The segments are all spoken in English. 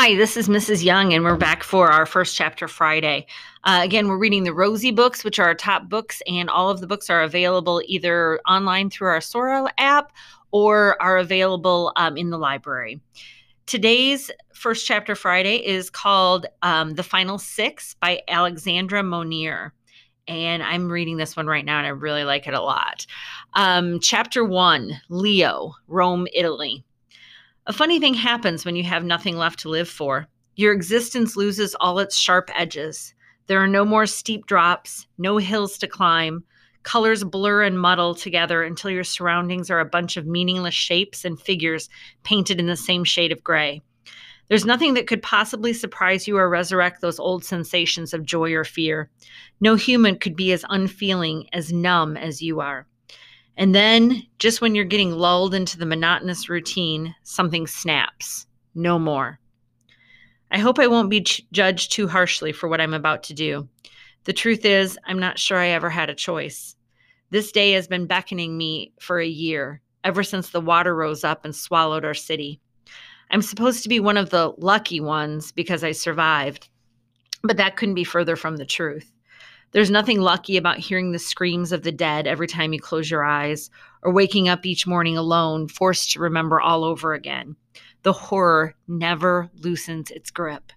Hi, this is Mrs. Young, and we're back for our first chapter Friday. Uh, again, we're reading the Rosie books, which are our top books, and all of the books are available either online through our Sora app or are available um, in the library. Today's first chapter Friday is called um, The Final Six by Alexandra Monir. And I'm reading this one right now, and I really like it a lot. Um, chapter one Leo, Rome, Italy. A funny thing happens when you have nothing left to live for. Your existence loses all its sharp edges. There are no more steep drops, no hills to climb. Colors blur and muddle together until your surroundings are a bunch of meaningless shapes and figures painted in the same shade of gray. There's nothing that could possibly surprise you or resurrect those old sensations of joy or fear. No human could be as unfeeling, as numb as you are. And then, just when you're getting lulled into the monotonous routine, something snaps. No more. I hope I won't be ch- judged too harshly for what I'm about to do. The truth is, I'm not sure I ever had a choice. This day has been beckoning me for a year, ever since the water rose up and swallowed our city. I'm supposed to be one of the lucky ones because I survived, but that couldn't be further from the truth. There's nothing lucky about hearing the screams of the dead every time you close your eyes, or waking up each morning alone, forced to remember all over again. The horror never loosens its grip.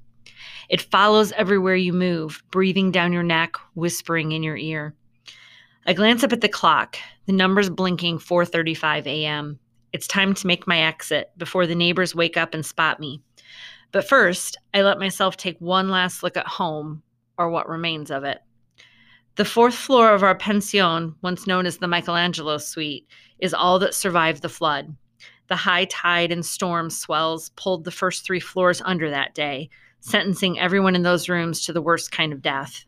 It follows everywhere you move, breathing down your neck, whispering in your ear. I glance up at the clock, the numbers blinking 4:35 a.m. It's time to make my exit before the neighbors wake up and spot me. But first, I let myself take one last look at home, or what remains of it. The fourth floor of our pension, once known as the Michelangelo Suite, is all that survived the flood. The high tide and storm swells pulled the first three floors under that day, sentencing everyone in those rooms to the worst kind of death.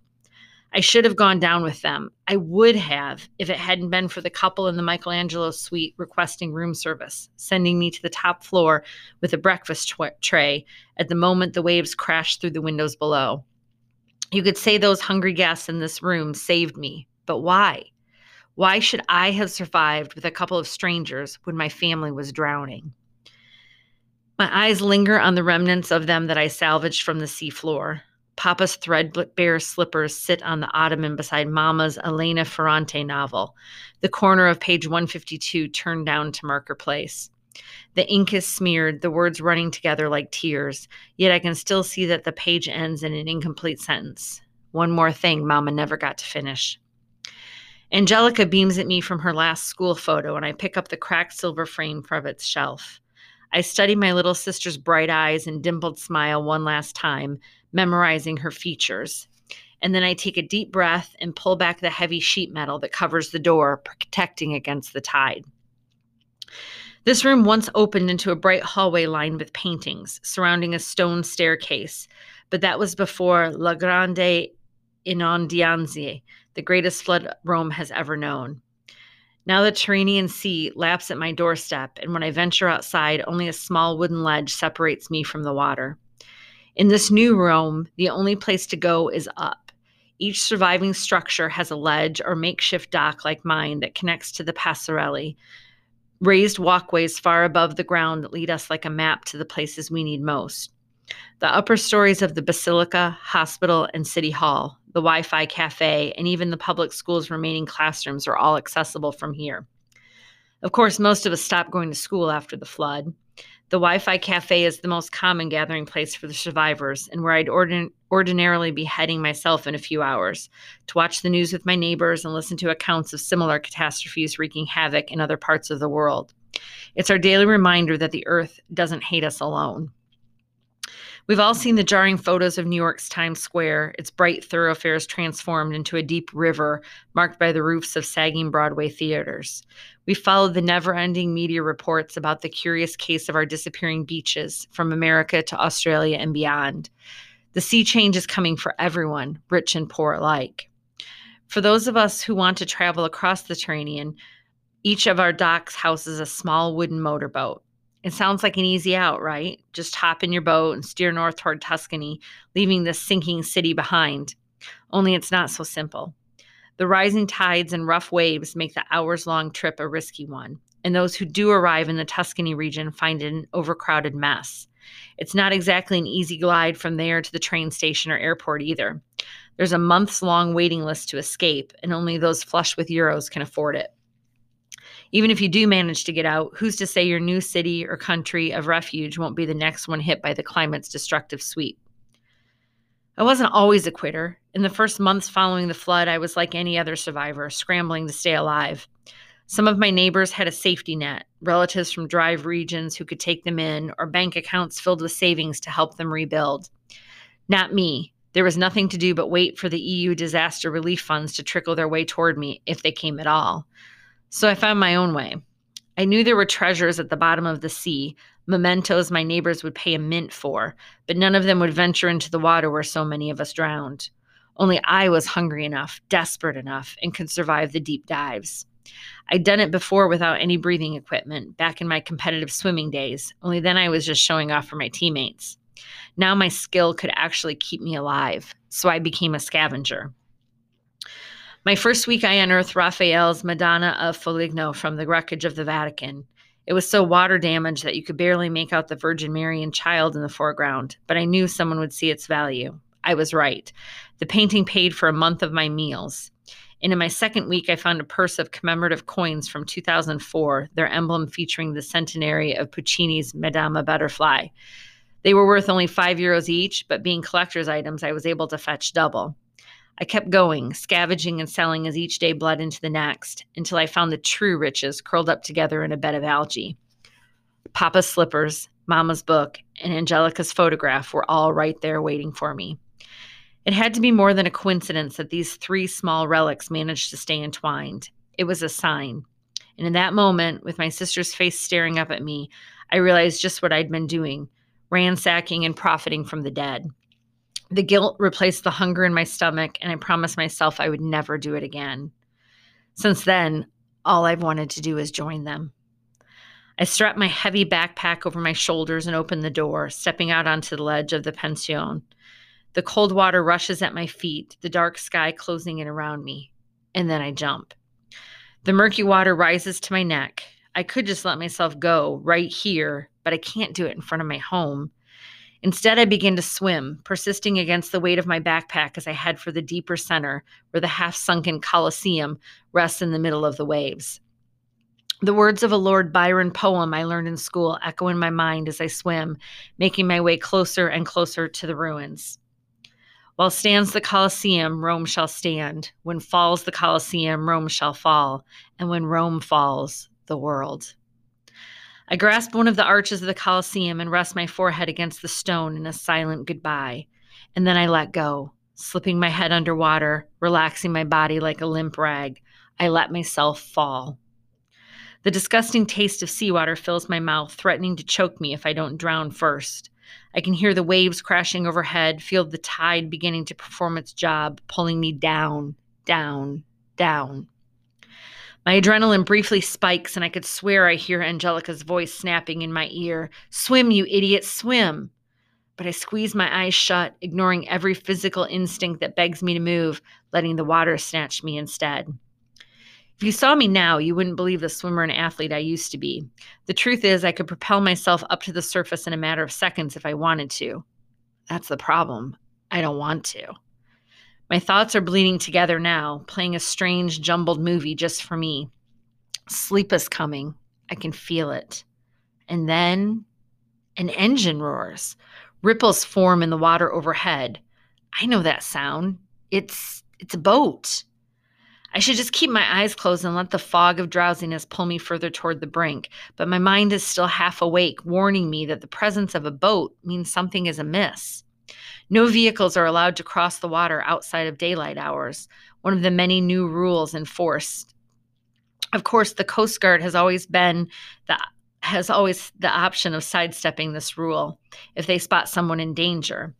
I should have gone down with them. I would have if it hadn't been for the couple in the Michelangelo suite requesting room service, sending me to the top floor with a breakfast tray at the moment the waves crashed through the windows below. You could say those hungry guests in this room saved me, but why? Why should I have survived with a couple of strangers when my family was drowning? My eyes linger on the remnants of them that I salvaged from the seafloor. Papa's threadbare slippers sit on the ottoman beside Mama's Elena Ferrante novel, the corner of page 152 turned down to marker place. The ink is smeared, the words running together like tears, yet I can still see that the page ends in an incomplete sentence. One more thing Mama never got to finish. Angelica beams at me from her last school photo, and I pick up the cracked silver frame from its shelf. I study my little sister's bright eyes and dimpled smile one last time, memorizing her features. And then I take a deep breath and pull back the heavy sheet metal that covers the door, protecting against the tide. This room once opened into a bright hallway lined with paintings surrounding a stone staircase, but that was before La Grande Inondazione, the greatest flood Rome has ever known. Now the Tyrrhenian Sea laps at my doorstep, and when I venture outside, only a small wooden ledge separates me from the water. In this new Rome, the only place to go is up. Each surviving structure has a ledge or makeshift dock like mine that connects to the Passerelli, raised walkways far above the ground that lead us like a map to the places we need most. The upper stories of the Basilica, Hospital, and City Hall, the Wi Fi cafe, and even the public school's remaining classrooms are all accessible from here. Of course, most of us stopped going to school after the flood. The Wi Fi cafe is the most common gathering place for the survivors, and where I'd ordin- ordinarily be heading myself in a few hours to watch the news with my neighbors and listen to accounts of similar catastrophes wreaking havoc in other parts of the world. It's our daily reminder that the earth doesn't hate us alone. We've all seen the jarring photos of New York's Times Square, its bright thoroughfares transformed into a deep river marked by the roofs of sagging Broadway theaters. We followed the never ending media reports about the curious case of our disappearing beaches from America to Australia and beyond. The sea change is coming for everyone, rich and poor alike. For those of us who want to travel across the Tyrrhenian, each of our docks houses a small wooden motorboat. It sounds like an easy out, right? Just hop in your boat and steer north toward Tuscany, leaving the sinking city behind. Only it's not so simple. The rising tides and rough waves make the hours long trip a risky one. and those who do arrive in the Tuscany region find it an overcrowded mess. It's not exactly an easy glide from there to the train station or airport either. There's a months long waiting list to escape, and only those flush with euros can afford it. Even if you do manage to get out, who's to say your new city or country of refuge won't be the next one hit by the climate's destructive sweep? I wasn't always a quitter. In the first months following the flood, I was like any other survivor, scrambling to stay alive. Some of my neighbors had a safety net, relatives from drive regions who could take them in, or bank accounts filled with savings to help them rebuild. Not me. There was nothing to do but wait for the EU disaster relief funds to trickle their way toward me, if they came at all. So I found my own way. I knew there were treasures at the bottom of the sea, mementos my neighbors would pay a mint for, but none of them would venture into the water where so many of us drowned. Only I was hungry enough, desperate enough, and could survive the deep dives. I'd done it before without any breathing equipment, back in my competitive swimming days, only then I was just showing off for my teammates. Now my skill could actually keep me alive, so I became a scavenger. My first week, I unearthed Raphael's Madonna of Foligno from the wreckage of the Vatican. It was so water damaged that you could barely make out the Virgin Mary and Child in the foreground, but I knew someone would see its value. I was right. The painting paid for a month of my meals. And in my second week, I found a purse of commemorative coins from 2004, their emblem featuring the centenary of Puccini's Madama Butterfly. They were worth only five euros each, but being collector's items, I was able to fetch double. I kept going, scavenging and selling as each day bled into the next, until I found the true riches curled up together in a bed of algae. Papa's slippers, Mama's book, and Angelica's photograph were all right there waiting for me. It had to be more than a coincidence that these three small relics managed to stay entwined. It was a sign. And in that moment, with my sister's face staring up at me, I realized just what I'd been doing ransacking and profiting from the dead. The guilt replaced the hunger in my stomach, and I promised myself I would never do it again. Since then, all I've wanted to do is join them. I strapped my heavy backpack over my shoulders and opened the door, stepping out onto the ledge of the pension. The cold water rushes at my feet, the dark sky closing in around me, and then I jump. The murky water rises to my neck. I could just let myself go right here, but I can't do it in front of my home. Instead, I begin to swim, persisting against the weight of my backpack as I head for the deeper center, where the half sunken Colosseum rests in the middle of the waves. The words of a Lord Byron poem I learned in school echo in my mind as I swim, making my way closer and closer to the ruins. While stands the Colosseum, Rome shall stand. When falls the Colosseum, Rome shall fall. And when Rome falls, the world. I grasp one of the arches of the Colosseum and rest my forehead against the stone in a silent goodbye. And then I let go, slipping my head underwater, relaxing my body like a limp rag. I let myself fall. The disgusting taste of seawater fills my mouth, threatening to choke me if I don't drown first. I can hear the waves crashing overhead, feel the tide beginning to perform its job, pulling me down, down, down. My adrenaline briefly spikes, and I could swear I hear Angelica's voice snapping in my ear Swim, you idiot, swim! But I squeeze my eyes shut, ignoring every physical instinct that begs me to move, letting the water snatch me instead. If you saw me now, you wouldn't believe the swimmer and athlete I used to be. The truth is, I could propel myself up to the surface in a matter of seconds if I wanted to. That's the problem. I don't want to. My thoughts are bleeding together now, playing a strange, jumbled movie just for me. Sleep is coming. I can feel it. And then an engine roars. Ripples form in the water overhead. I know that sound. It's it's a boat. I should just keep my eyes closed and let the fog of drowsiness pull me further toward the brink, but my mind is still half awake, warning me that the presence of a boat means something is amiss. No vehicles are allowed to cross the water outside of daylight hours, one of the many new rules enforced. Of course, the Coast Guard has always been the has always the option of sidestepping this rule if they spot someone in danger.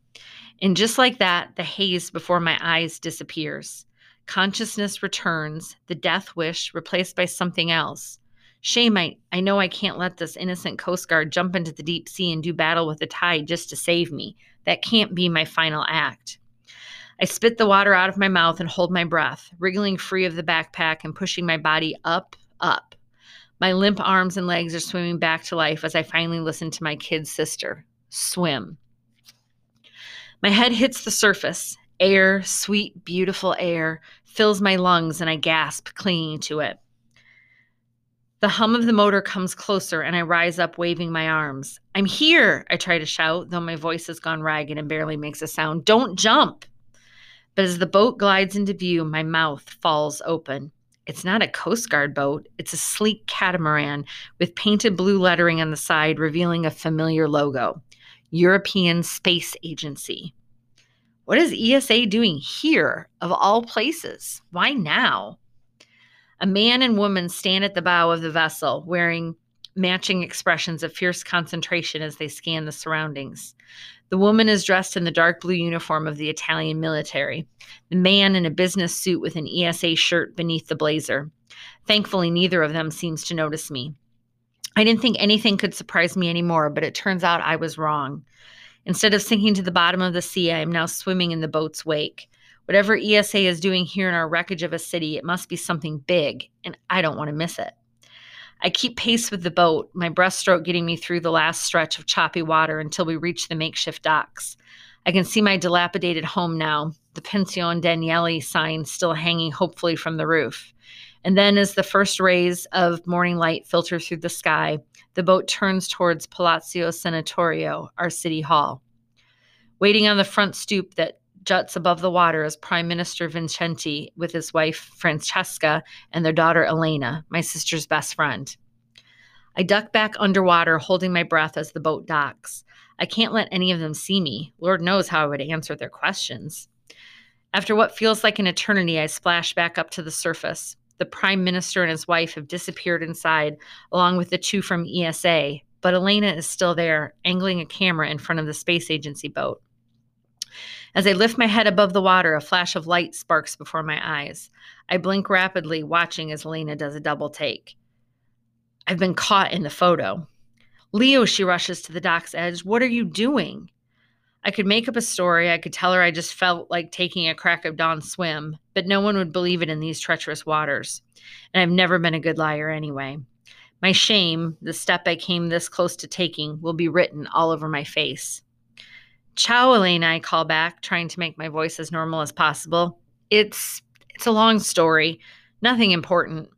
And just like that, the haze before my eyes disappears. Consciousness returns, the death wish replaced by something else. Shame, I, I know I can't let this innocent Coast Guard jump into the deep sea and do battle with the tide just to save me. That can't be my final act. I spit the water out of my mouth and hold my breath, wriggling free of the backpack and pushing my body up, up. My limp arms and legs are swimming back to life as I finally listen to my kid sister swim. My head hits the surface. Air, sweet, beautiful air, fills my lungs and I gasp, clinging to it. The hum of the motor comes closer and I rise up, waving my arms. I'm here, I try to shout, though my voice has gone ragged and barely makes a sound. Don't jump! But as the boat glides into view, my mouth falls open. It's not a Coast Guard boat, it's a sleek catamaran with painted blue lettering on the side revealing a familiar logo European Space Agency. What is ESA doing here, of all places? Why now? A man and woman stand at the bow of the vessel, wearing matching expressions of fierce concentration as they scan the surroundings. The woman is dressed in the dark blue uniform of the Italian military, the man in a business suit with an ESA shirt beneath the blazer. Thankfully, neither of them seems to notice me. I didn't think anything could surprise me anymore, but it turns out I was wrong. Instead of sinking to the bottom of the sea, I am now swimming in the boat's wake. Whatever ESA is doing here in our wreckage of a city, it must be something big, and I don't want to miss it. I keep pace with the boat, my breaststroke getting me through the last stretch of choppy water until we reach the makeshift docks. I can see my dilapidated home now, the Pension Danieli sign still hanging hopefully from the roof. And then, as the first rays of morning light filter through the sky, the boat turns towards Palazzo Senatorio, our city hall. Waiting on the front stoop that juts above the water is Prime Minister Vincenti with his wife Francesca and their daughter Elena, my sister's best friend. I duck back underwater, holding my breath as the boat docks. I can't let any of them see me. Lord knows how I would answer their questions. After what feels like an eternity, I splash back up to the surface. The Prime Minister and his wife have disappeared inside, along with the two from ESA, but Elena is still there, angling a camera in front of the space agency boat. As I lift my head above the water, a flash of light sparks before my eyes. I blink rapidly, watching as Lena does a double take. I've been caught in the photo. Leo, she rushes to the dock's edge. What are you doing? I could make up a story. I could tell her I just felt like taking a crack of dawn swim, but no one would believe it in these treacherous waters. And I've never been a good liar anyway. My shame, the step I came this close to taking, will be written all over my face. Ciao, Elena, I call back, trying to make my voice as normal as possible. It's it's a long story. Nothing important.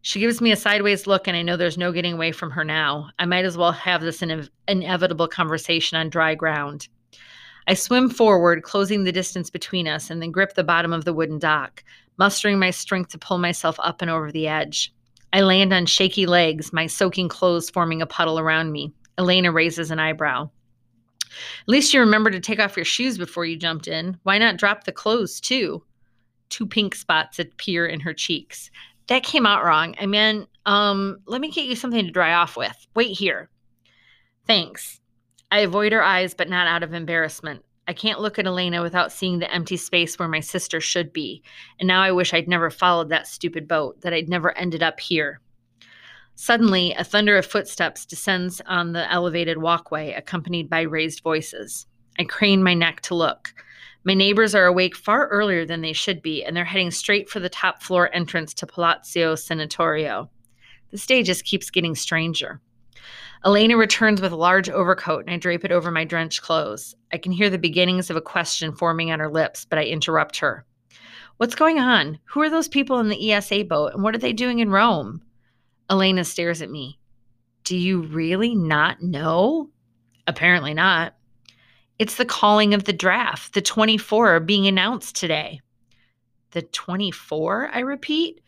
She gives me a sideways look, and I know there's no getting away from her now. I might as well have this inev- inevitable conversation on dry ground. I swim forward, closing the distance between us, and then grip the bottom of the wooden dock, mustering my strength to pull myself up and over the edge. I land on shaky legs, my soaking clothes forming a puddle around me. Elena raises an eyebrow. At least you remember to take off your shoes before you jumped in. Why not drop the clothes too? Two pink spots appear in her cheeks. That came out wrong. I mean, um, let me get you something to dry off with. Wait here. Thanks. I avoid her eyes, but not out of embarrassment. I can't look at Elena without seeing the empty space where my sister should be. And now I wish I'd never followed that stupid boat, that I'd never ended up here. Suddenly, a thunder of footsteps descends on the elevated walkway, accompanied by raised voices. I crane my neck to look. My neighbors are awake far earlier than they should be, and they're heading straight for the top floor entrance to Palazzo Senatorio. The stage just keeps getting stranger. Elena returns with a large overcoat, and I drape it over my drenched clothes. I can hear the beginnings of a question forming on her lips, but I interrupt her. What's going on? Who are those people in the ESA boat, and what are they doing in Rome? Elena stares at me. Do you really not know? Apparently not. It's the calling of the draft. The 24 are being announced today. The 24? I repeat.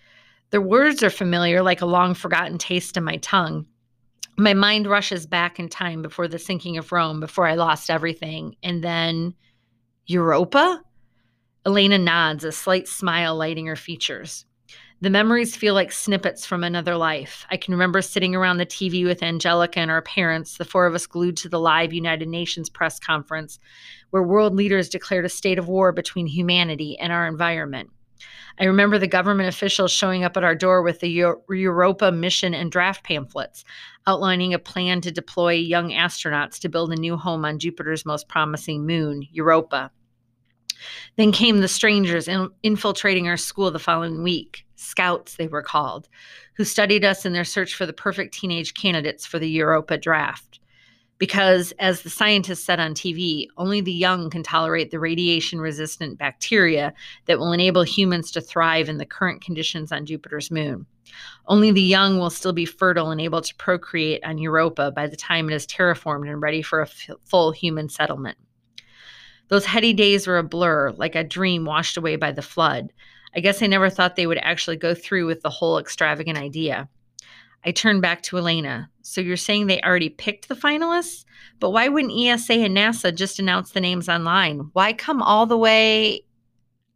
The words are familiar, like a long forgotten taste in my tongue. My mind rushes back in time before the sinking of Rome, before I lost everything. And then Europa? Elena nods, a slight smile lighting her features. The memories feel like snippets from another life. I can remember sitting around the TV with Angelica and our parents, the four of us glued to the live United Nations press conference, where world leaders declared a state of war between humanity and our environment. I remember the government officials showing up at our door with the Europa mission and draft pamphlets, outlining a plan to deploy young astronauts to build a new home on Jupiter's most promising moon, Europa. Then came the strangers in, infiltrating our school the following week, scouts they were called, who studied us in their search for the perfect teenage candidates for the Europa draft. Because, as the scientists said on TV, only the young can tolerate the radiation resistant bacteria that will enable humans to thrive in the current conditions on Jupiter's moon. Only the young will still be fertile and able to procreate on Europa by the time it is terraformed and ready for a f- full human settlement. Those heady days were a blur, like a dream washed away by the flood. I guess I never thought they would actually go through with the whole extravagant idea. I turned back to Elena. So you're saying they already picked the finalists? But why wouldn't ESA and NASA just announce the names online? Why come all the way?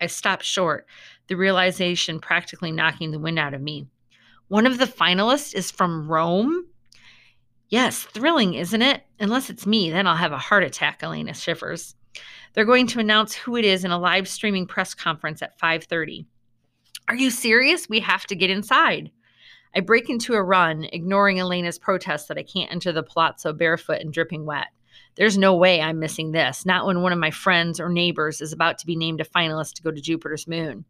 I stopped short, the realization practically knocking the wind out of me. One of the finalists is from Rome? Yes, thrilling, isn't it? Unless it's me, then I'll have a heart attack, Elena shivers. They're going to announce who it is in a live streaming press conference at 5:30. Are you serious? We have to get inside. I break into a run, ignoring Elena's protest that I can't enter the palazzo barefoot and dripping wet. There's no way I'm missing this, not when one of my friends or neighbors is about to be named a finalist to go to Jupiter's moon.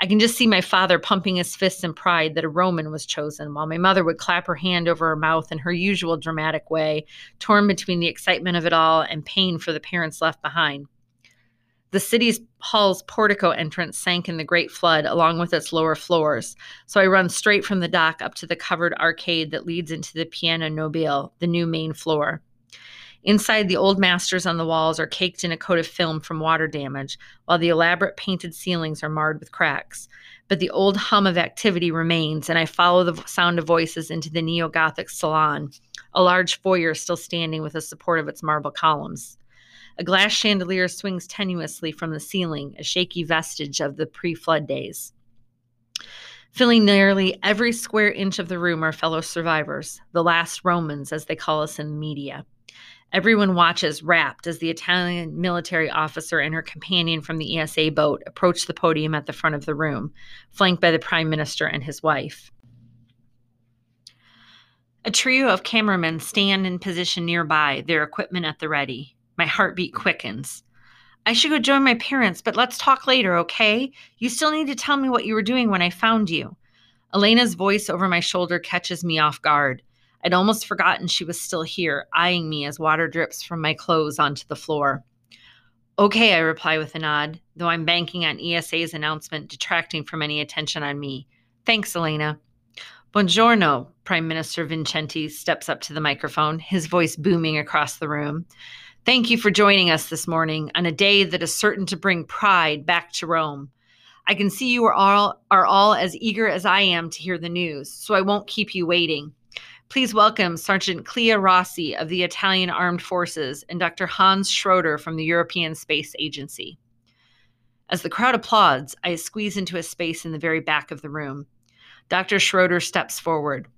I can just see my father pumping his fists in pride that a Roman was chosen, while my mother would clap her hand over her mouth in her usual dramatic way, torn between the excitement of it all and pain for the parents left behind. The city's hall's portico entrance sank in the great flood along with its lower floors, so I run straight from the dock up to the covered arcade that leads into the Piano Nobile, the new main floor. Inside, the old masters on the walls are caked in a coat of film from water damage, while the elaborate painted ceilings are marred with cracks. But the old hum of activity remains, and I follow the sound of voices into the neo Gothic salon, a large foyer still standing with the support of its marble columns. A glass chandelier swings tenuously from the ceiling, a shaky vestige of the pre flood days. Filling nearly every square inch of the room are fellow survivors, the last Romans, as they call us in the media. Everyone watches, rapt, as the Italian military officer and her companion from the ESA boat approach the podium at the front of the room, flanked by the Prime Minister and his wife. A trio of cameramen stand in position nearby, their equipment at the ready. My heartbeat quickens. I should go join my parents, but let's talk later, okay? You still need to tell me what you were doing when I found you. Elena's voice over my shoulder catches me off guard. I'd almost forgotten she was still here, eyeing me as water drips from my clothes onto the floor. Okay, I reply with a nod, though I'm banking on ESA's announcement detracting from any attention on me. Thanks, Elena. Buongiorno, Prime Minister Vincenti steps up to the microphone, his voice booming across the room. Thank you for joining us this morning on a day that is certain to bring pride back to Rome. I can see you are all are all as eager as I am to hear the news, so I won't keep you waiting. Please welcome Sergeant Clea Rossi of the Italian Armed Forces and Dr. Hans Schroeder from the European Space Agency. As the crowd applauds, I squeeze into a space in the very back of the room. Dr. Schroeder steps forward.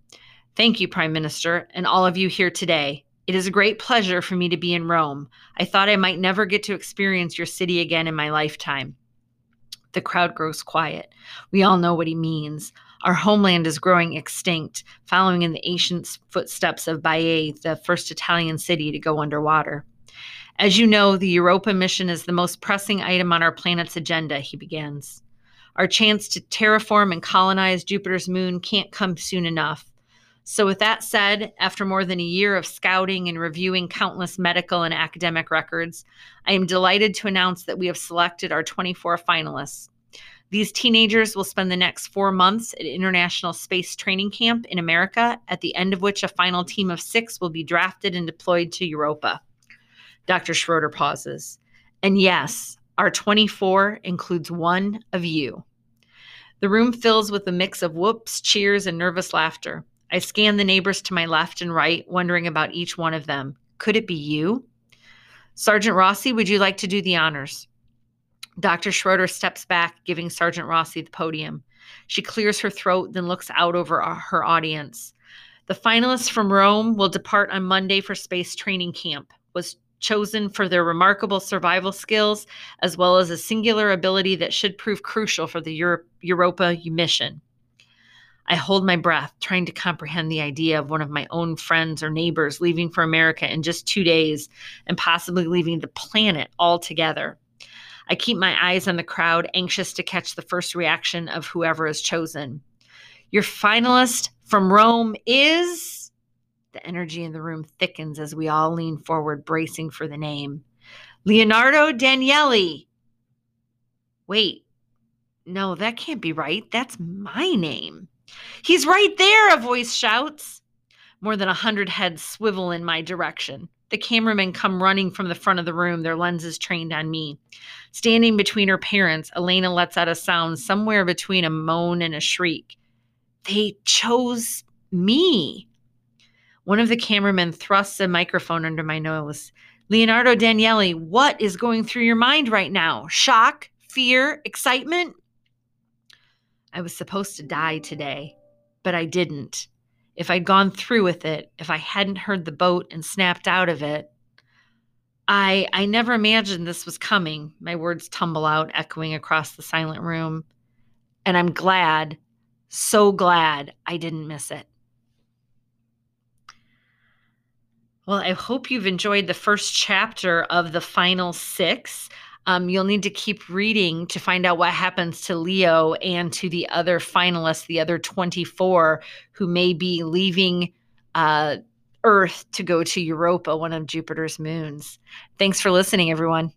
Thank you, Prime Minister, and all of you here today. It is a great pleasure for me to be in Rome. I thought I might never get to experience your city again in my lifetime. The crowd grows quiet. We all know what he means. Our homeland is growing extinct, following in the ancient footsteps of Baiae, the first Italian city to go underwater. As you know, the Europa mission is the most pressing item on our planet's agenda, he begins. Our chance to terraform and colonize Jupiter's moon can't come soon enough. So, with that said, after more than a year of scouting and reviewing countless medical and academic records, I am delighted to announce that we have selected our 24 finalists. These teenagers will spend the next four months at International Space Training Camp in America, at the end of which a final team of six will be drafted and deployed to Europa. Dr. Schroeder pauses. And yes, our 24 includes one of you. The room fills with a mix of whoops, cheers, and nervous laughter. I scan the neighbors to my left and right, wondering about each one of them. Could it be you? Sergeant Rossi, would you like to do the honors? Dr. Schroeder steps back, giving Sergeant Rossi the podium. She clears her throat, then looks out over uh, her audience. The finalists from Rome will depart on Monday for space training camp. Was chosen for their remarkable survival skills as well as a singular ability that should prove crucial for the Europa mission. I hold my breath, trying to comprehend the idea of one of my own friends or neighbors leaving for America in just two days and possibly leaving the planet altogether. I keep my eyes on the crowd, anxious to catch the first reaction of whoever is chosen. Your finalist from Rome is. The energy in the room thickens as we all lean forward, bracing for the name Leonardo Danieli. Wait, no, that can't be right. That's my name. He's right there, a voice shouts. More than a hundred heads swivel in my direction. The cameramen come running from the front of the room, their lenses trained on me. Standing between her parents, Elena lets out a sound somewhere between a moan and a shriek. They chose me. One of the cameramen thrusts a microphone under my nose. Leonardo Danieli, what is going through your mind right now? Shock, fear, excitement? I was supposed to die today, but I didn't if I'd gone through with it, if I hadn't heard the boat and snapped out of it, I I never imagined this was coming. My words tumble out, echoing across the silent room. And I'm glad, so glad I didn't miss it. Well, I hope you've enjoyed the first chapter of the final six. Um, you'll need to keep reading to find out what happens to Leo and to the other finalists, the other 24 who may be leaving uh, Earth to go to Europa, one of Jupiter's moons. Thanks for listening, everyone.